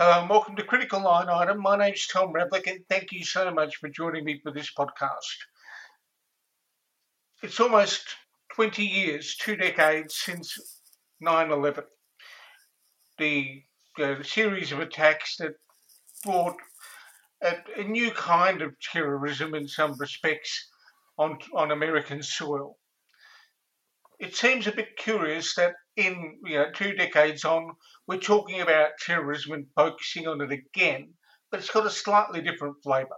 Hello and welcome to Critical Line Item. My name's Tom Ravlic and thank you so much for joining me for this podcast. It's almost 20 years, two decades since 9 11. The, uh, series of attacks that brought a, a, new kind of terrorism in some respects on, on American soil. It seems a bit curious that in you know, two decades on, we're talking about terrorism and focusing on it again, but it's got a slightly different flavour.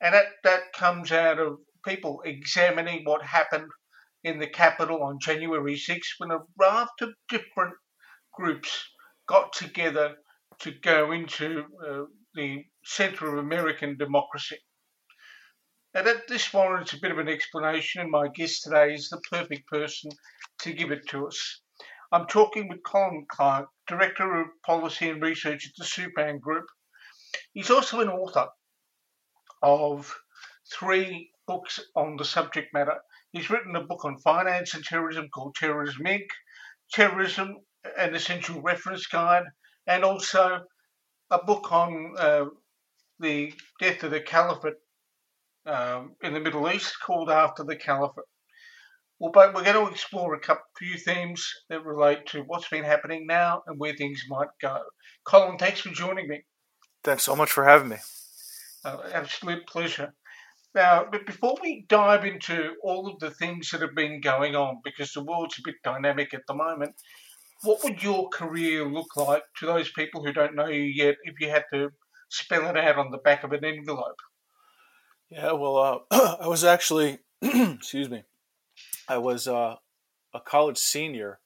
And that, that comes out of people examining what happened in the Capitol on January 6 when a raft of different groups got together to go into uh, the centre of American democracy. Now, that, this warrants a bit of an explanation, and my guest today is the perfect person to give it to us. I'm talking with Colin Clarke, Director of Policy and Research at the Soufan Group. He's also an author of three books on the subject matter. He's written a book on finance and terrorism called Terrorism Inc., Terrorism, an Essential Reference Guide, and also a book on uh, the death of the caliphate um, in the Middle East called After the Caliphate. Well, but we're going to explore a couple few themes that relate to what's been happening now and where things might go. Colin, thanks for joining me. Thanks so much for having me. Uh, absolute pleasure. Now, but before we dive into all of the things that have been going on, because the world's a bit dynamic at the moment, what would your career look like to those people who don't know you yet if you had to spell it out on the back of an envelope? Yeah, well, uh, I was actually, excuse me, I was uh, a college senior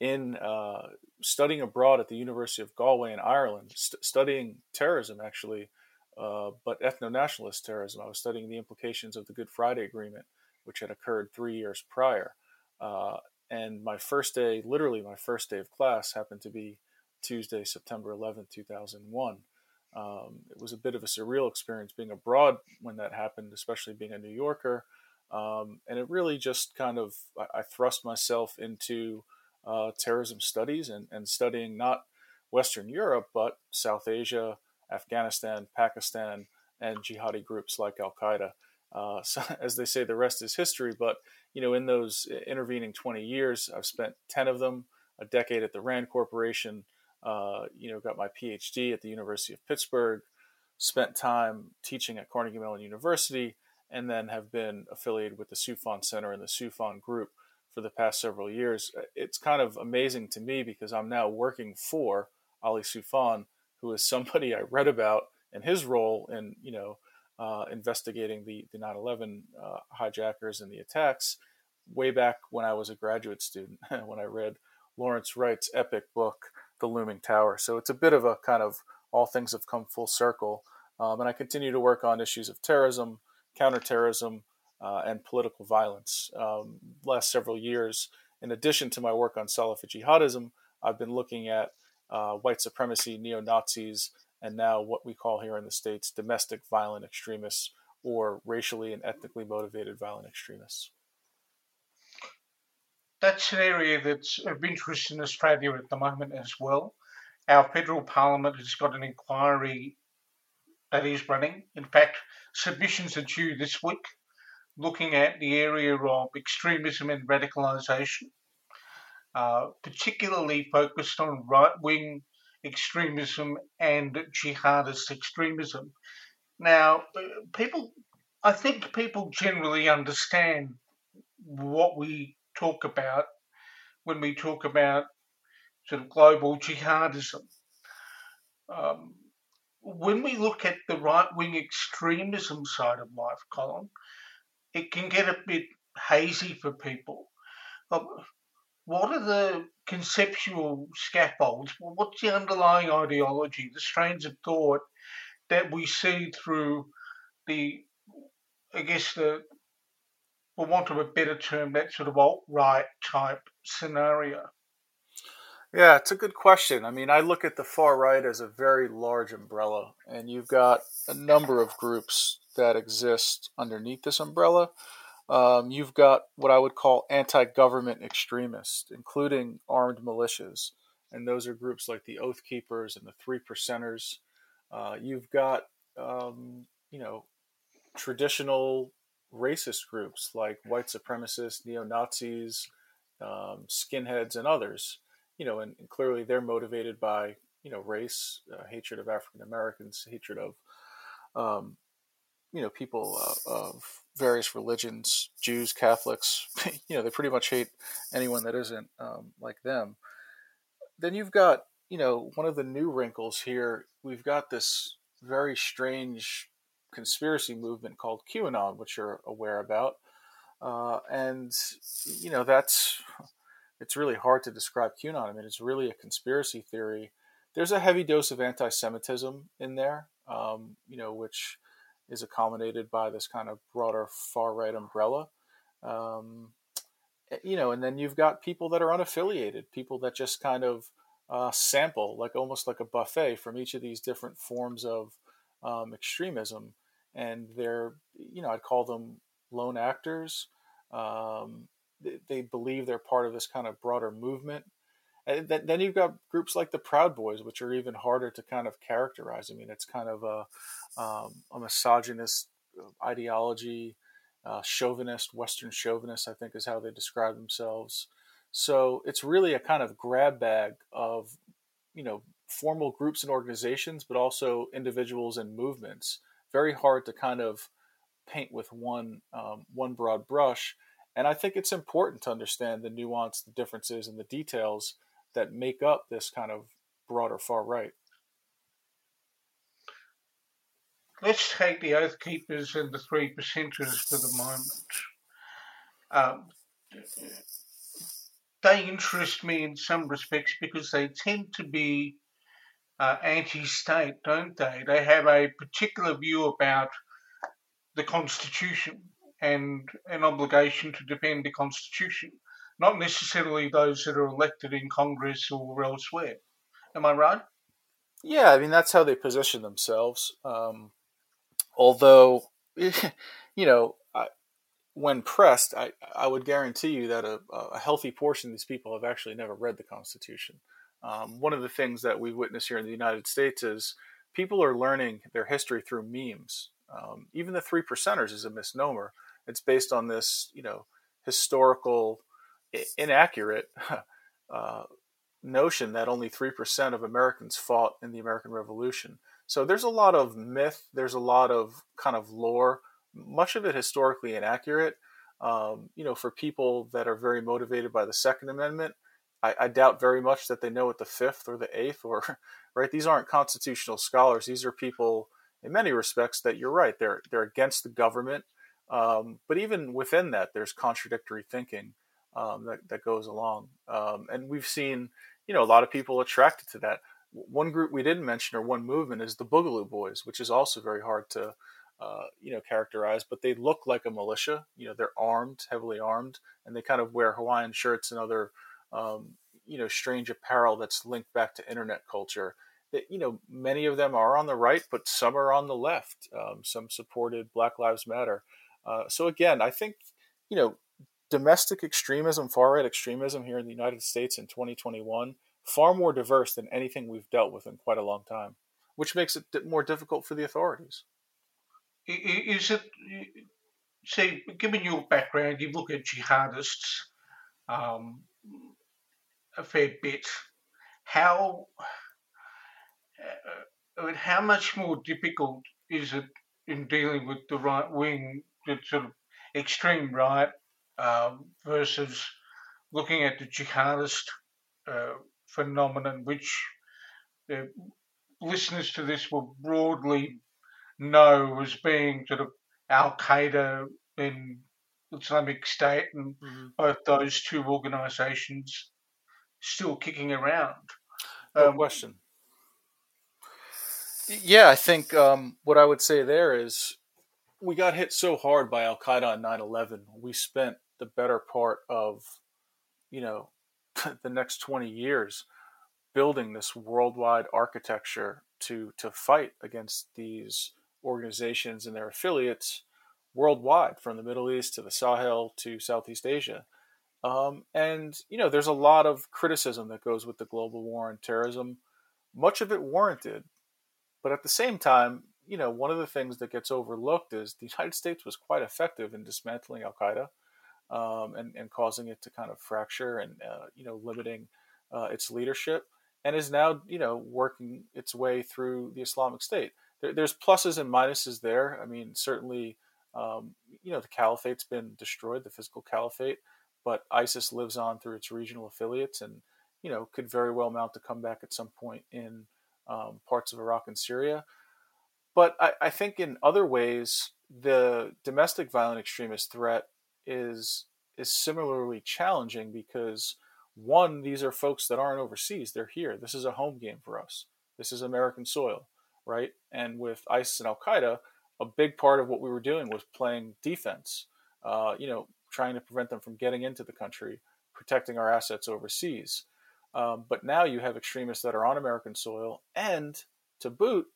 in uh, studying abroad at the University of Galway in Ireland, st- studying terrorism actually, uh, but ethno nationalist terrorism. I was studying the implications of the Good Friday Agreement, which had occurred three years prior. Uh, and my first day, literally my first day of class, happened to be Tuesday, September 11, 2001. Um, it was a bit of a surreal experience being abroad when that happened, especially being a New Yorker. Um, and it really just kind of, I, I thrust myself into uh, terrorism studies and, and studying not Western Europe, but South Asia, Afghanistan, Pakistan, and jihadi groups like Al Qaeda. Uh, so, as they say, the rest is history. But you know, in those intervening 20 years, I've spent 10 of them, a decade at the Rand Corporation. Uh, you know, got my PhD at the University of Pittsburgh. Spent time teaching at Carnegie Mellon University, and then have been affiliated with the Soufan Center and the Soufan Group for the past several years. It's kind of amazing to me because I'm now working for Ali Soufan, who is somebody I read about and his role in, you know, uh, investigating the, the 9-11 uh, hijackers and the attacks way back when I was a graduate student, when I read Lawrence Wright's epic book, The Looming Tower. So it's a bit of a kind of all things have come full circle. Um, and I continue to work on issues of terrorism, counterterrorism, uh, and political violence. Um, last several years, in addition to my work on Salafi jihadism, I've been looking at uh, white supremacy, neo Nazis, and now what we call here in the States domestic violent extremists or racially and ethnically motivated violent extremists. That's an area that's of interest in Australia at the moment as well. Our federal parliament has got an inquiry that is running. In fact, submissions are due this week looking at the area of extremism and radicalisation, uh, particularly focused on right wing extremism and jihadist extremism. Now, people, I think people generally understand what we talk about when we talk about sort of global jihadism. Um, when we look at the right wing extremism side of life, Colin, it can get a bit hazy for people. Uh, what are the conceptual scaffolds? What's the underlying ideology, the strains of thought that we see through the, I guess, the, for want of a better term, that sort of alt right type scenario? Yeah, it's a good question. I mean, I look at the far right as a very large umbrella, and you've got a number of groups that exist underneath this umbrella. Um, you've got what I would call anti government extremists, including armed militias. and those are groups like the Oath Keepers and the Three Percenters. Uh, you've got um, you know traditional racist groups like white supremacists, neo Nazis, um, skinheads, and others. You know, and, and, clearly they're motivated by you know race, uh, hatred of African Americans, hatred of um, you know people uh, of various religions, Jews, Catholics. you know, they pretty much hate anyone that isn't um, like them. Then you've got you know one of the new wrinkles here. We've got this very strange conspiracy movement called QAnon, which you're aware about. Uh, and you know that's it's really hard to describe QAnon. I mean, it's really a conspiracy theory. There's a heavy dose of anti-Semitism in there, um, you know, which is accommodated by this kind of broader far right umbrella. Um, eh, you know, and then you've got people that are unaffiliated, people that just kind of uh, sample, like almost like a buffet from each of these different forms of um, extremism and they're you know I'd call them lone actors. Um, they, believe they're part of this kind of broader movement. And then you've got groups like the Proud Boys, which are even harder to kind of characterize. I mean, it's kind of a, um, a misogynist ideology, uh, chauvinist, Western chauvinist, I think is how they describe themselves. So it's really a kind of grab bag of, you know, formal groups and organizations, but also individuals and movements very hard to kind of paint with one um, one broad brush. And I think it's important to understand the nuance, the differences, and the details that make up this kind of broader far right. Let's take the Oath Keepers and the Three Percenters for the moment. Um, they interest me in some respects because they tend to be uh, anti-state, don't they? They have a particular view about the Constitution and an obligation to defend the Constitution, not necessarily those that are elected in Congress or elsewhere. Am I right? Yeah, I mean that's how they position themselves. Um, although, you know, I, when pressed, I, I would guarantee you that a, a healthy portion of these people have actually never read the Constitution. Um, one of the things that we witness here in the United States is people are learning their history through memes. Um, even the three percenters is a misnomer. It's based on this, you know, historical, inaccurate uh, notion that only three percent of Americans fought in the American Revolution. So there's a lot of myth. There's a lot of kind of lore. Much of it historically inaccurate. Um, you know, for people that are very motivated by the Second Amendment, I, I, doubt very much that they know what the fifth or the eighth or right. These aren't constitutional scholars. These are people, in many respects, that you're right. They're they're against the government, um, but even within that, there's contradictory thinking um, that that goes along. Um, and we've seen, you know, a lot of people attracted to that. One group we didn't mention or one movement is the Boogaloo Boys, which is also very hard to uh, you know, characterize, but they look like a militia. You know, they're armed, heavily armed, and they kind of wear Hawaiian shirts and other um, you know strange apparel that's linked back to internet culture. That you know many of them are on the right, but some are on the left. Um, some supported Black Lives Matter. Uh, so again, I think you know domestic extremism, far right extremism here in the United States in 2021 far more diverse than anything we've dealt with in quite a long time, which makes it more difficult for the authorities. Is it, say, given your background, you look at jihadists, um, a fair bit. How uh, I mean, how much more difficult is it in dealing with the right wing, sort of extreme right, um, versus looking at the jihadist uh, phenomenon, which uh, listeners to this will broadly know as being sort of Al Qaeda in Islamic State, and mm-hmm. both those two organisations still kicking around. No um, question. Yeah, I think um, what I would say there is we got hit so hard by Al Qaeda on 9 11. We spent the better part of, you know, the next 20 years building this worldwide architecture to, to fight against these organizations and their affiliates worldwide, from the Middle East to the Sahel to Southeast Asia. Um, and you know, there's a lot of criticism that goes with the global war on terrorism, much of it warranted. But at the same time, you know, one of the things that gets overlooked is the United States was quite effective in dismantling Al Qaeda um, and, and causing it to kind of fracture and, uh, you know, limiting uh, its leadership and is now, you know, working its way through the Islamic State. There, there's pluses and minuses there. I mean, certainly, um, you know, the caliphate's been destroyed, the physical caliphate, but ISIS lives on through its regional affiliates and, you know, could very well mount a comeback at some point in um, parts of Iraq and Syria. But I, I think in other ways, the domestic violent extremist threat is is similarly challenging because one, these are folks that aren't overseas; they're here. This is a home game for us. This is American soil, right? And with ISIS and Al Qaeda, a big part of what we were doing was playing defense. Uh, you know, trying to prevent them from getting into the country, protecting our assets overseas. Um, but now you have extremists that are on American soil and, to boot,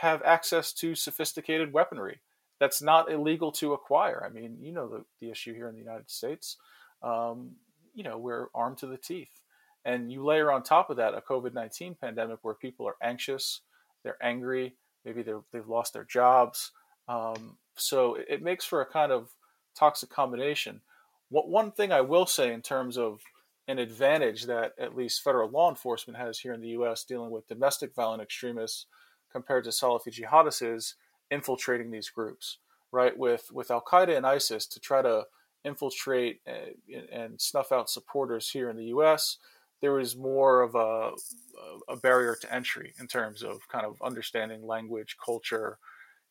have access to sophisticated weaponry that's not illegal to acquire. I mean, you know the, the issue here in the United States. Um, you know, we're armed to the teeth. And you layer on top of that a COVID 19 pandemic where people are anxious, they're angry, maybe they have lost their jobs. Um, so it, it, makes for a kind of toxic combination. What one thing I will say in terms of an advantage that at least federal law enforcement has here in the U.S. dealing with domestic violent extremists compared to Salafi jihadists is infiltrating these groups, right? With with Al Qaeda and ISIS to try to infiltrate and, and, snuff out supporters here in the U.S. There is more of a, a barrier to entry in terms of kind of understanding language, culture,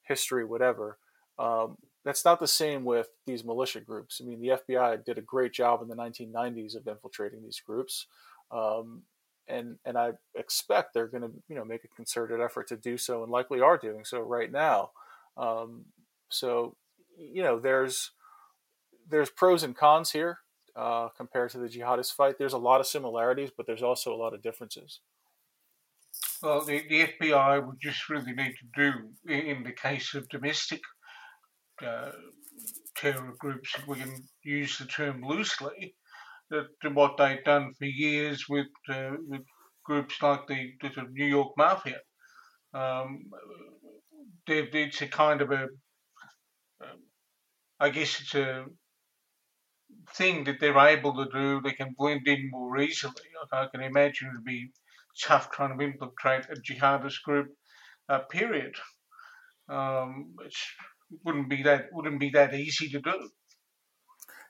history, whatever. Um, that's not the same with these militia groups. I mean, the FBI did a great job in the 1990s of infiltrating these groups, um, and and I expect they're going to you know make a concerted effort to do so, and likely are doing so right now. Um, so you know, there's there's pros and cons here uh, compared to the jihadist fight. There's a lot of similarities, but there's also a lot of differences. Well, the, the FBI would just really need to do in the case of domestic uh, terror groups, if we can use the term loosely, that what they've done for years with, uh, with groups like the, the New York Mafia. Um, it's a kind of a, um, I guess it's a thing that they're able to do. They can blend in more easily. I can imagine it'd be tough trying to infiltrate a jihadist group. Uh, period. Um, it's wouldn't be that wouldn't be that easy to do.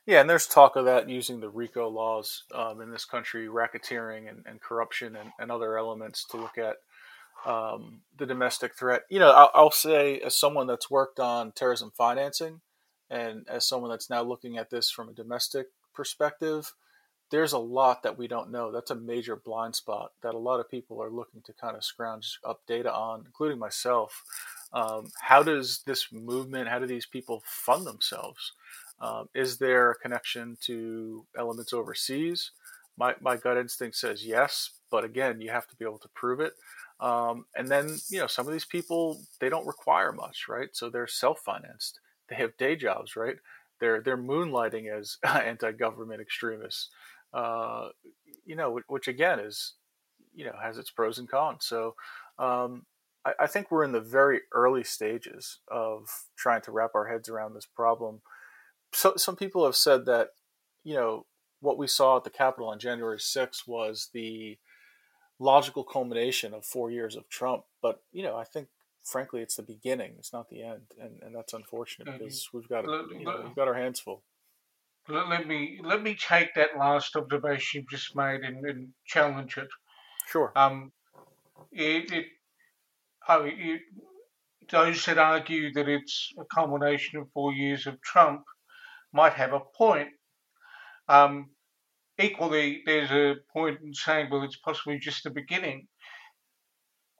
Yeah, and there's talk of that using the RICO laws um, in this country, racketeering and, and corruption and, and, other elements to look at um, the domestic threat. You know, I'll, I'll, say as someone that's worked on terrorism financing, and as someone that's now looking at this from a domestic perspective, there's a lot that we don't know. That's a major blind spot that a lot of people are looking to kind of scrounge up data on, including myself. Um, how does this movement, how do these people fund themselves? Um, is there a connection to elements overseas? My, my gut instinct says yes, but again, you have to be able to prove it. Um, and then, you know, some of these people, they don't require much, right? So they're self financed. They have day jobs, right? They're, they're moonlighting as anti government extremists, uh, you know, which, which, again is, you know, has its pros and cons. So, um, I, I think we're in the very early stages of trying to wrap our heads around this problem. So, some people have said that, you know, what we saw at the Capitol on January 6th was the logical culmination of four years of Trump. But, you know, I think frankly it's the beginning, it's not the end. And, and that's unfortunate mm-hmm. because we've got, you know, we've got our hands full. Let me let me take that last observation you just made and, and challenge it. Sure. Um, it, it oh, you, those that argue that it's a culmination of four years of Trump might have a point. Um, equally, there's a point in saying, well, it's possibly just the beginning.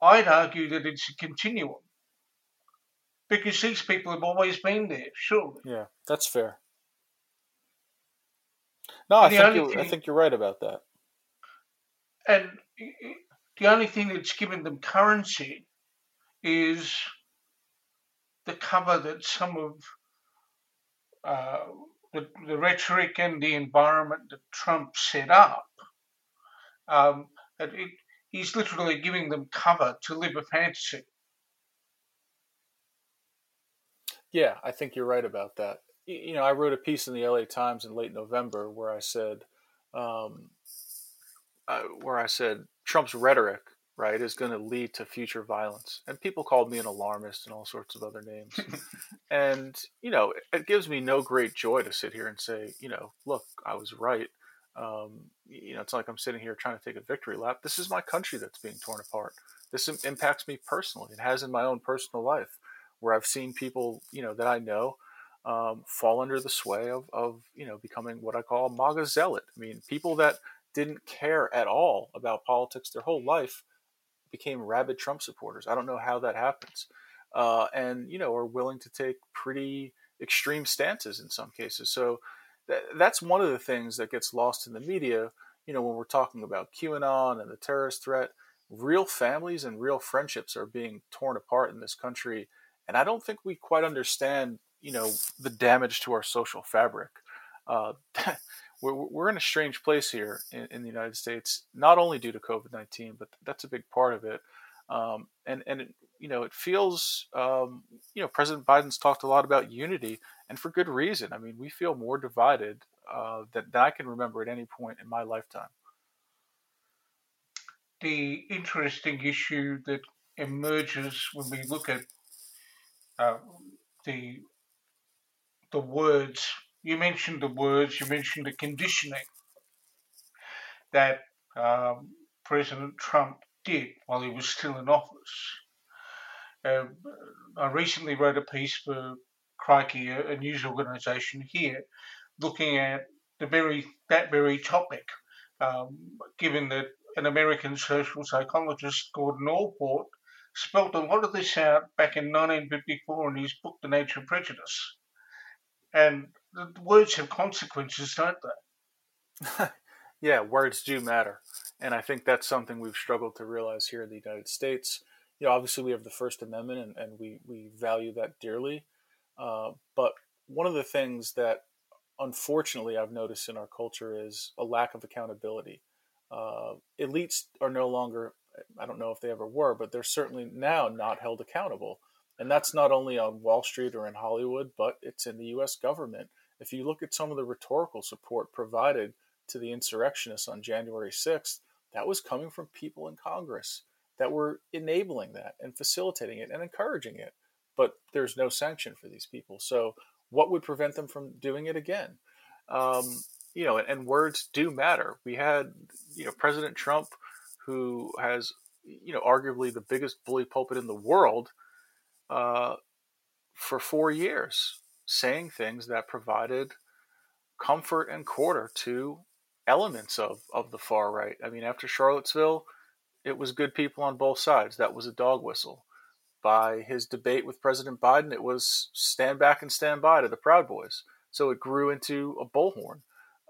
I'd argue that it's a continuum because these people have always been there, surely. Yeah, that's fair. No, I think, you're, thing, I think you're right about that. And the only thing that's given them currency is the cover that some of uh, the, the rhetoric and the environment that Trump set up, um, it, it, he's literally giving them cover to live a fantasy. Yeah, I think you're right about that. You know, I wrote a piece in the LA Times in late November where I said, um, uh, where I said Trump's rhetoric, right, is going to lead to future violence, and people called me an alarmist and all sorts of other names. and you know, it gives me no great joy to sit here and say, you know, look, I was right. Um, you know, it's like I'm sitting here trying to take a victory lap. This is my country that's being torn apart. This impacts me personally. It has in my own personal life where I've seen people, you know, that I know um, fall under the sway of, of, you know, becoming what I call a MAGA zealot. I mean, people that didn't care at all about politics their whole life became rabid Trump supporters. I don't know how that happens. Uh, and, you know, are willing to take pretty extreme stances in some cases. So th- that's one of the things that gets lost in the media, you know, when we're talking about QAnon and the terrorist threat. Real families and real friendships are being torn apart in this country and I don't think we quite understand, you know, the damage to our social fabric. Uh, we're, we're in a strange place here in, in, the United States, not only due to COVID nineteen, but that's a big part of it. Um, and and it, you know, it feels, um, you know, President Biden's talked a lot about unity, and for good reason. I mean, we feel more divided uh, than, than I can remember at any point in my lifetime. The interesting issue that emerges when we look at uh, the the words you mentioned the words you mentioned the conditioning that um, President Trump did while he was still in office. Uh, I recently wrote a piece for Crikey, a, a news organisation here, looking at the very that very topic. Um, given that an American social psychologist, Gordon Allport, spelt a lot of this out back in 1954 in his book, The Nature of Prejudice. And words have consequences, don't they? yeah, words do matter. And I think that's something we've struggled to realize here in the United States. You know, obviously we have the First Amendment and, and we, we value that dearly. Uh, but one of the things that unfortunately I've noticed in our culture is a lack of accountability. Uh, elites are no longer I don't know if they ever were, but they're certainly now not held accountable. And that's not only on Wall Street or in Hollywood, but it's in the US government. If you look at some of the rhetorical support provided to the insurrectionists on January 6th, that was coming from people in Congress that were enabling that and facilitating it and encouraging it. But there's no sanction for these people. So, what would prevent them from doing it again? Um, you know, and, and words do matter. We had, you know, President Trump who has, you know, arguably the biggest bully pulpit in the world, uh, for four years, saying things that provided comfort and quarter to elements of, of the far right. I mean, after Charlottesville, it was good people on both sides. That was a dog whistle. By his debate with President Biden, it was stand back and stand by to the Proud Boys. So it grew into a bullhorn.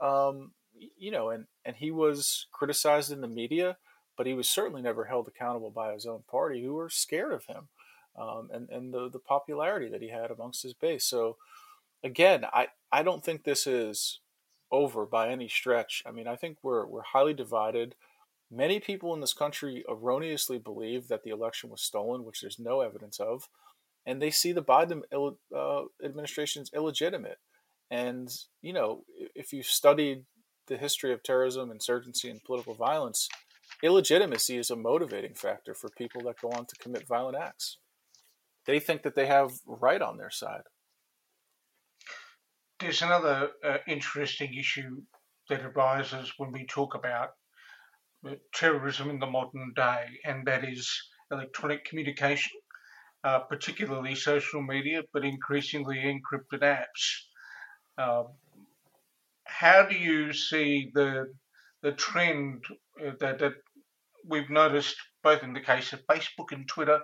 Um, you know, and, and he was criticized in the media but he was certainly never held accountable by his own party, who were scared of him um, and and the the popularity that he had amongst his base. So again, I I don't think this is over by any stretch. I mean, I think we're we're highly divided. Many people in this country erroneously believe that the election was stolen, which there's no evidence of, and they see the Biden uh, administration's illegitimate. And you know, if you've studied the history of terrorism, insurgency, and political violence, illegitimacy is a motivating factor for people that go on to commit violent acts. They think that they have right on their side. There's another uh, interesting issue that arises when we talk about uh, terrorism in the modern day, and that is electronic communication, uh, particularly social media, but increasingly encrypted apps. Uh, how do you see the the trend uh, that, that we've noticed both in the case of Facebook and Twitter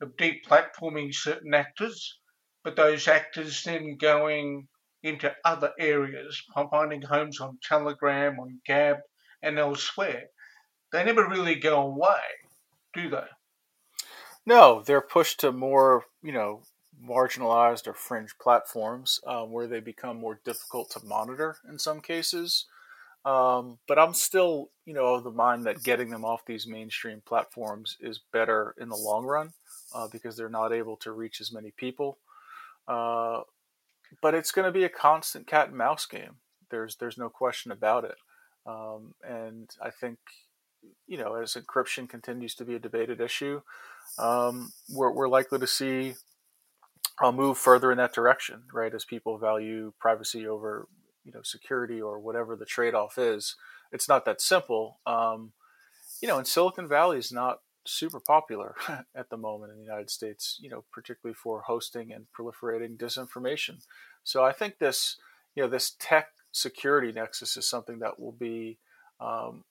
of deplatforming certain actors, but those actors then going into other areas, finding homes on Telegram, on Gab, and elsewhere. They never really go away, do they? No, they're pushed to more, you know, marginalized or fringe platforms um, where they become more difficult to monitor in some cases. Um, but I'm still, you know, of the mind that getting them off these mainstream platforms is better in the long run uh, because they're not able to reach as many people. Uh, but it's going to be a constant cat and mouse game. There's there's no question about it. Um, and I think, you know, as encryption continues to be a debated issue, um, we're, we're likely to see a move further in that direction, right? As people value privacy over, you know, security or whatever the trade-off is. It's not that simple. Um, you know, and Silicon Valley is not super popular at the moment in the United States, you know, particularly for hosting and proliferating disinformation. So I think this, you know, this tech security nexus is something that will be, um,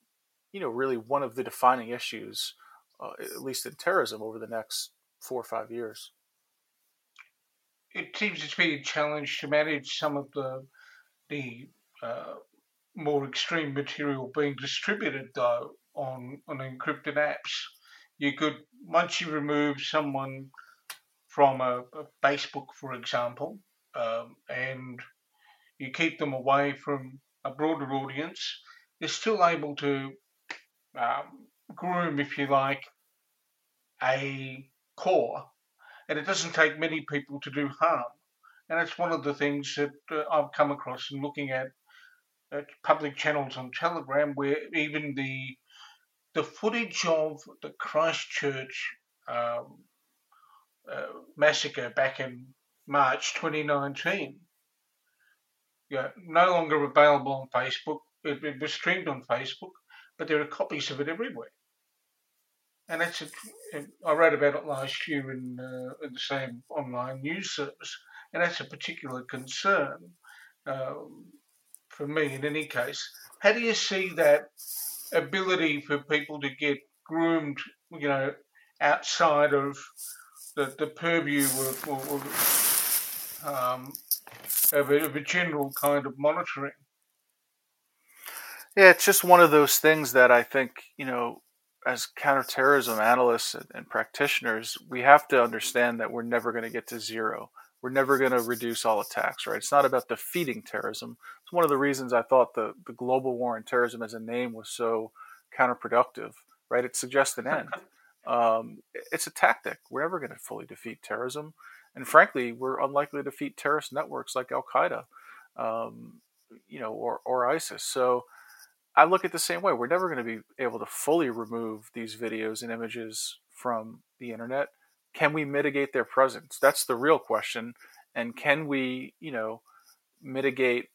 you know, really one of the defining issues, uh, at least in terrorism, over the next four or five years. It seems to be a challenge to manage some of the the uh, more extreme material being distributed, though, on on encrypted apps. You could once you remove someone from a, a Facebook, for example, um, and you keep them away from a broader audience, you're still able to um, groom, if you like, a core. And it doesn't take many people to do harm. And it's one of the things that uh, I've come across in looking at, at public channels on Telegram, where even the the footage of the Christchurch um, uh, massacre back in March 2019 yeah, no longer available on Facebook. It, it, was streamed on Facebook, but there are copies of it everywhere. And that's a, I wrote about it last year in, uh, in the same online news service, and that's a particular concern um, for me. In any case, how do you see that ability for people to get groomed, you know, outside of the, the purview of, of um, of a, of a general kind of monitoring. Yeah, it's just one of those things that I think, you know, as counterterrorism analysts and, and practitioners, we have to understand that we're never going to get to zero. We're never going to reduce all attacks, right? It's not about defeating terrorism. It's one of the reasons I thought the, the global war on terrorism as a name was so counterproductive, right? It suggests an end. um, it's a tactic. We're never going to fully defeat terrorism. And frankly, we're unlikely to defeat terrorist networks like Al Qaeda, um, you know, or, or ISIS. So I look at the same way. We're never going to be able to fully remove these videos and images from the internet. Can we mitigate their presence? That's the real question. And can we, you know, mitigate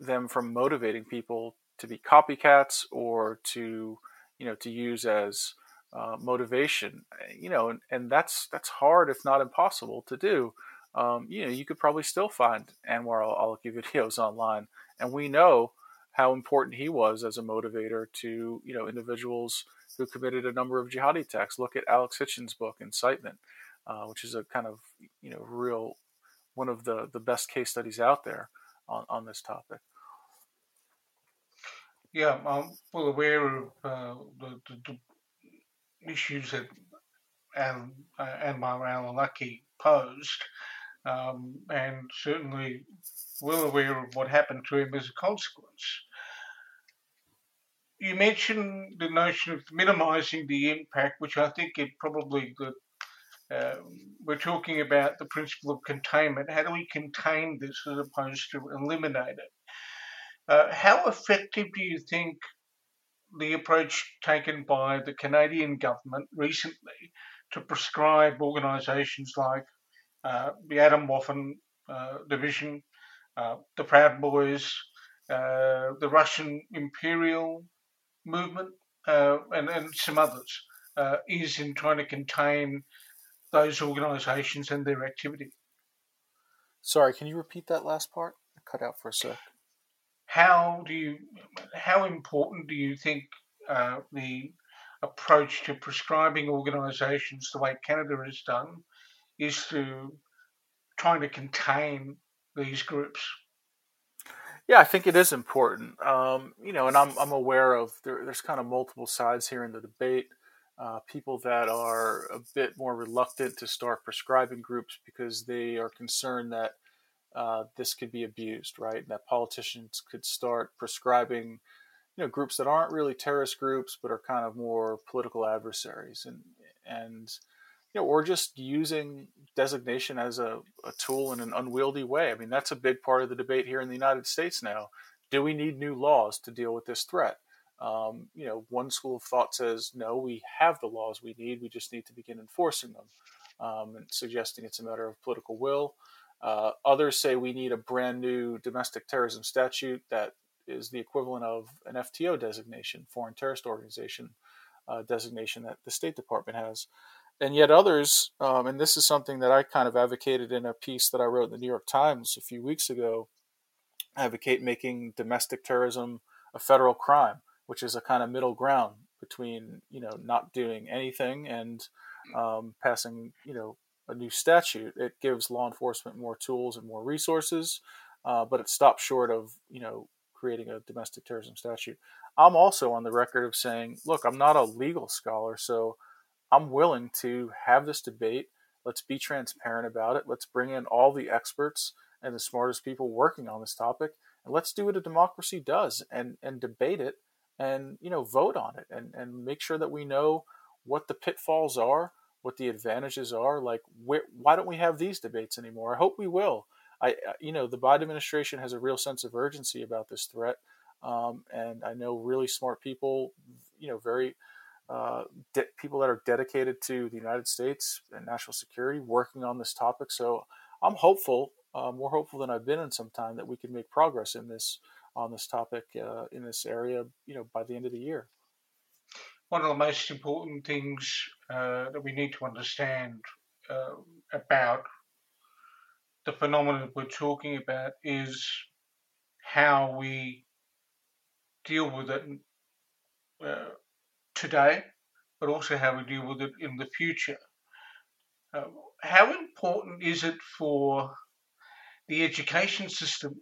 them from motivating people to be copycats or to, you know, to use as uh, motivation, you know, and, and that's that's hard if not impossible to do. Um, you know, you could probably still find Anwar al-Awlaki videos online, and we know how important he was as a motivator to you know individuals who committed a number of jihadi attacks. Look at Alex Hitchens' book Incitement, uh, which is a kind of you know real one of the the best case studies out there on, on this topic. Yeah, I'm well aware of uh, the, the, issues that Al, uh, Anwar al-Awlaki posed, um, and certainly well aware of what happened to him as a consequence. You mentioned the notion of minimising the impact, which I think it probably the uh, we're talking about the principle of containment. How do we contain this as opposed to eliminate it? Uh, how effective do you think the approach taken by the Canadian government recently to prescribe organisations like uh, the Atomwaffen uh, Division, uh, the Proud Boys, uh, the Russian Imperial Movement, and, and some others, is in trying to contain those organisations and their activity. Sorry, can you repeat that last part? I cut out for a sec how do you how important do you think uh, the approach to prescribing organisations the way Canada has done is to trying to contain these groups? Yeah, I think it is important. Um, you know, and I'm, I'm aware of there, there's kind of multiple sides here in the debate. Uh, people that are a bit more reluctant to start prescribing groups because they are concerned that uh, this could be abused, right? And That politicians could start prescribing, you know, groups that aren't really terrorist groups but are kind of more political adversaries, and and you know, or just using designation as a, a tool in an unwieldy way. I mean, that's a big part of the debate here in the United States now. Do we need new laws to deal with this threat? Um, you know, one school of thought says, no, we have the laws we need. We just need to begin enforcing them, um, and suggesting it's a matter of political will. Uh, others say we need a brand new domestic terrorism statute that is the equivalent of an FTO designation, foreign terrorist organization uh, designation that the State Department has. And yet others, um, and this is something that I kind of advocated in a piece that I wrote in the New York Times a few weeks ago, advocate making domestic terrorism a federal crime which is a kind of middle ground between you know not doing anything and um, passing you know a new statute. It gives law enforcement more tools and more resources, uh, but it stops short of you know creating a domestic terrorism statute. I'm also on the record of saying, look, I'm not a legal scholar, so I'm willing to have this debate. Let's be transparent about it. Let's bring in all the experts and the smartest people working on this topic, and let's do what a democracy does and and debate it and you know vote on it and and make sure that we know what the pitfalls are what the advantages are like where, why don't we have these debates anymore? I hope we will. I you know the biden administration has a real sense of urgency about this threat um, and i know really smart people you know very uh, de- people that are dedicated to the united states and national security working on this topic. So i'm hopeful uh, more hopeful than i've been in some time that we can make progress in this on this topic uh, in this area, you know, by the end of the year. One of the most important things uh, that we need to understand uh, about the phenomenon we're talking about is how we deal with it uh, today, but also how we deal with it in the future. Uh, how important is it for the education system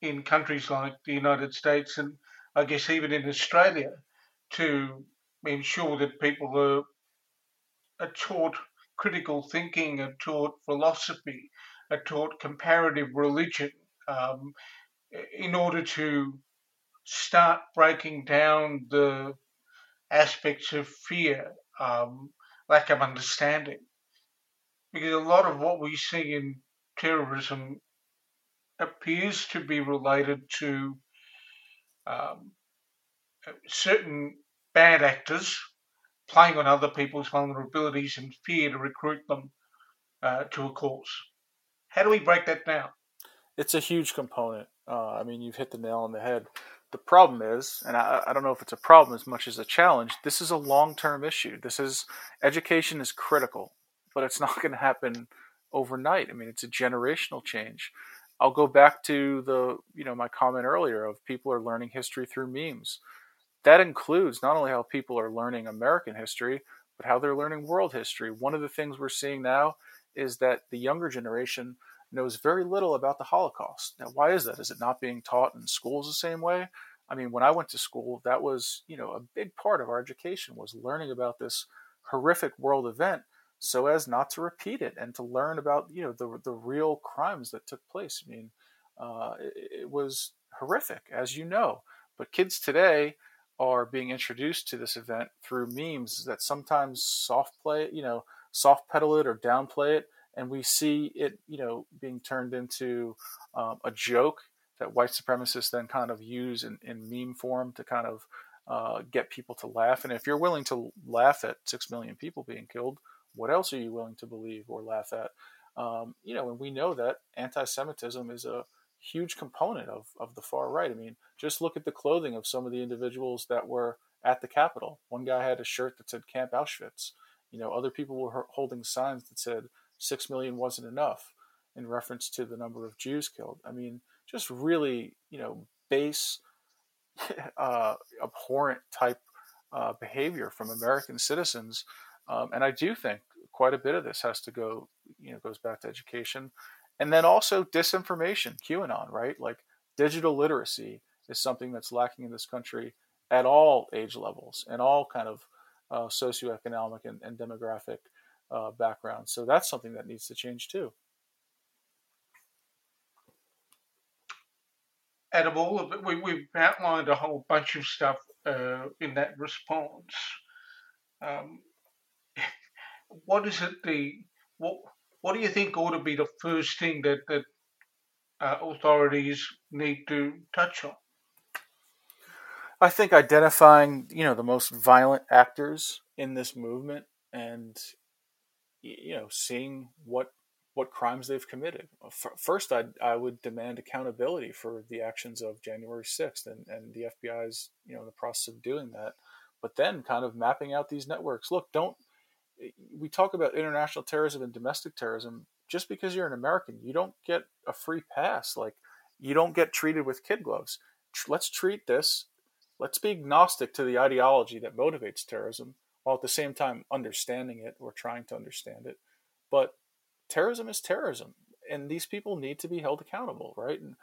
in countries like the United States and I guess even in Australia to ensure that people are, are taught critical thinking, are taught philosophy, are taught comparative religion um, in order to start breaking down the aspects of fear, um, lack of understanding. Because a lot of what we see in terrorism appears to be related to um, certain bad actors playing on other people's vulnerabilities and fear to recruit them uh, to a cause. How do we break that down? It's a huge component. Uh, I mean, you've hit the nail on the head. The problem is, and I, I don't know if it's a problem as much as a challenge, this is a long term issue. This is education is critical, but it's not going to happen overnight. I mean, it's a generational change. I'll go back to the you know my comment earlier of people are learning history through memes. That includes not only how people are learning American history, but how they're learning world history. One of the things we're seeing now is that the younger generation knows very little about the Holocaust. Now, why is that? Is it not being taught in schools the same way? I mean, when I went to school, that was, you know, a big part of our education was learning about this horrific world event so as not to repeat it and to learn about you know the the real crimes that took place. I mean, uh, it, it, was horrific, as you know. But kids today are being introduced to this event through memes that sometimes soft play, you know, soft pedal it or downplay it, and we see it, you know, being turned into um, a joke that white supremacists then kind of use in, in meme form to kind of uh, get people to laugh. And if you're willing to laugh at six million people being killed, what else are you willing to believe or laugh at? Um, you know, and we know that anti-Semitism is a huge component of, of the far right. I mean, just look at the clothing of some of the individuals that were at the Capitol. One guy had a shirt that said Camp Auschwitz. You know, other people were holding signs that said six million wasn't enough in reference to the number of Jews killed. I mean, just really, you know, base, uh, abhorrent type uh, behavior from American citizens um, and I do think quite a bit of this has to go, you know, goes back to education. And then also disinformation, QAnon, right? Like digital literacy is something that's lacking in this country at all age levels and all kind of uh, socioeconomic and, and demographic uh, background. So that's something that needs to change too. Out of we, we've outlined a whole bunch of stuff uh, in that response. Um, what is it the what what do you think ought to be the first thing that that uh, authorities need to touch on? I think identifying, you know, the most violent actors in this movement and you know, seeing what what crimes they've committed. First, I I would demand accountability for the actions of January 6th, and, and the FBI's you know in the process of doing that. But then, kind of mapping out these networks. Look, don't we talk about international terrorism and domestic terrorism? Just because you're an American, you don't get a free pass. Like you don't get treated with kid gloves. Let's treat this. Let's be agnostic to the ideology that motivates terrorism, while at the same time understanding it or trying to understand it. But terrorism is terrorism, and these people need to be held accountable, right? And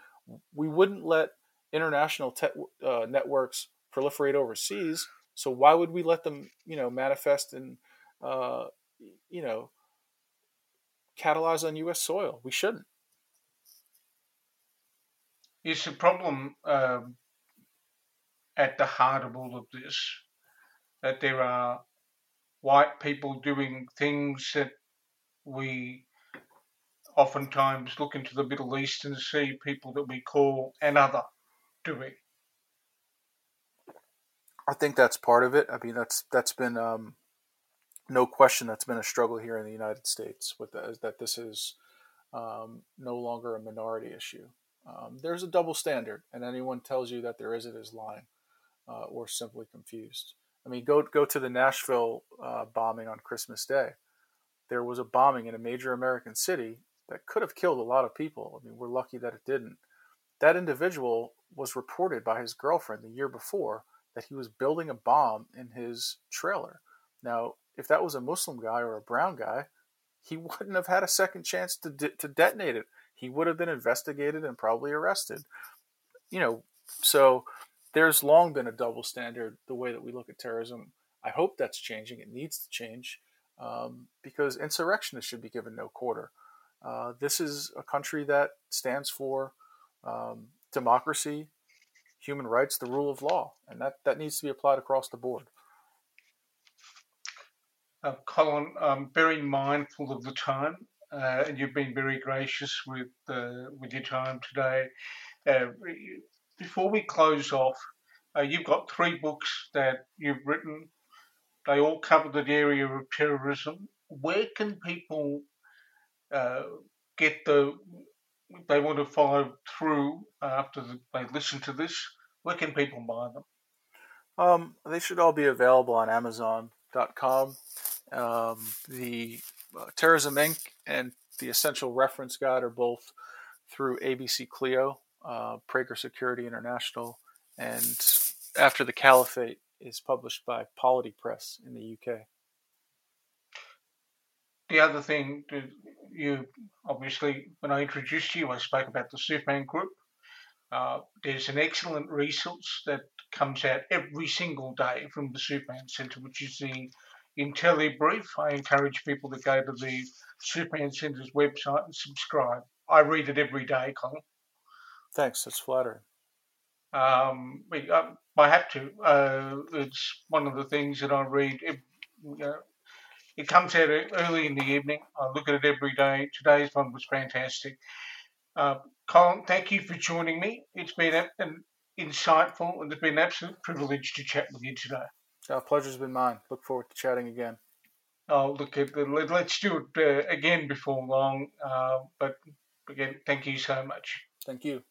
we wouldn't let international te- uh, networks proliferate overseas. So why would we let them, you know, manifest and, uh, you know, catalyze on U.S. soil? We shouldn't. It's a problem um, at the heart of all of this that there are white people doing things that we oftentimes look into the Middle East and see people that we call another doing. I think that's part of it. I mean, that's that's been um, no question that's been a struggle here in the United States with the, that this is um, no longer a minority issue. Um, there's a double standard, and anyone tells you that there isn't is lying uh, or simply confused. I mean, go go to the Nashville uh, bombing on Christmas Day. There was a bombing in a major American city that could have killed a lot of people. I mean, we're lucky that it didn't. That individual was reported by his girlfriend the year before that he was building a bomb in his trailer. Now, if that was a Muslim guy or a brown guy, he wouldn't have had a second chance to de- to detonate it. He would have been investigated and probably arrested. You know, so there's long been a double standard the way that we look at terrorism. I hope that's changing. It needs to change um, because insurrectionists should be given no quarter. Uh, this is a country that stands for um, democracy, human rights, the rule of law, and that, that needs to be applied across the board. Uh, Colin, I'm very mindful of the time, uh, and you've been very gracious with uh, with your time today. Uh, before we close off, uh, you've got three books that you've written. They all cover the area of terrorism. Where can people uh, get the they want to follow through after the, they listen to this, where can people buy them? Um, they should all be available on Amazon.com. Um, the uh, Terrorism Inc. and the Essential Reference Guide are both through ABC-CLIO, uh, Praeger Security International, and After the Caliphate is published by Polity Press in the UK. The other thing you obviously, when I introduced you, I spoke about the Soufan Group. Uh, there's an excellent resource that comes out every single day from the Soufan Centre, which is the IntelBrief. I encourage people to go to the Soufan Centre's website and subscribe. I read it every day, Colin. Thanks, that's flattering. Um, I have to. Uh, it's one of the things that I read. You know, it comes out early in the evening. I look at it every day. Today's one was fantastic. Uh, Colin, thank you for joining me. It's been an insightful and it's been an absolute privilege to chat with you today. Our pleasure's been mine. Look forward to chatting again. Oh, look, let's do it uh, again before long. Uh, but again, thank you so much. Thank you.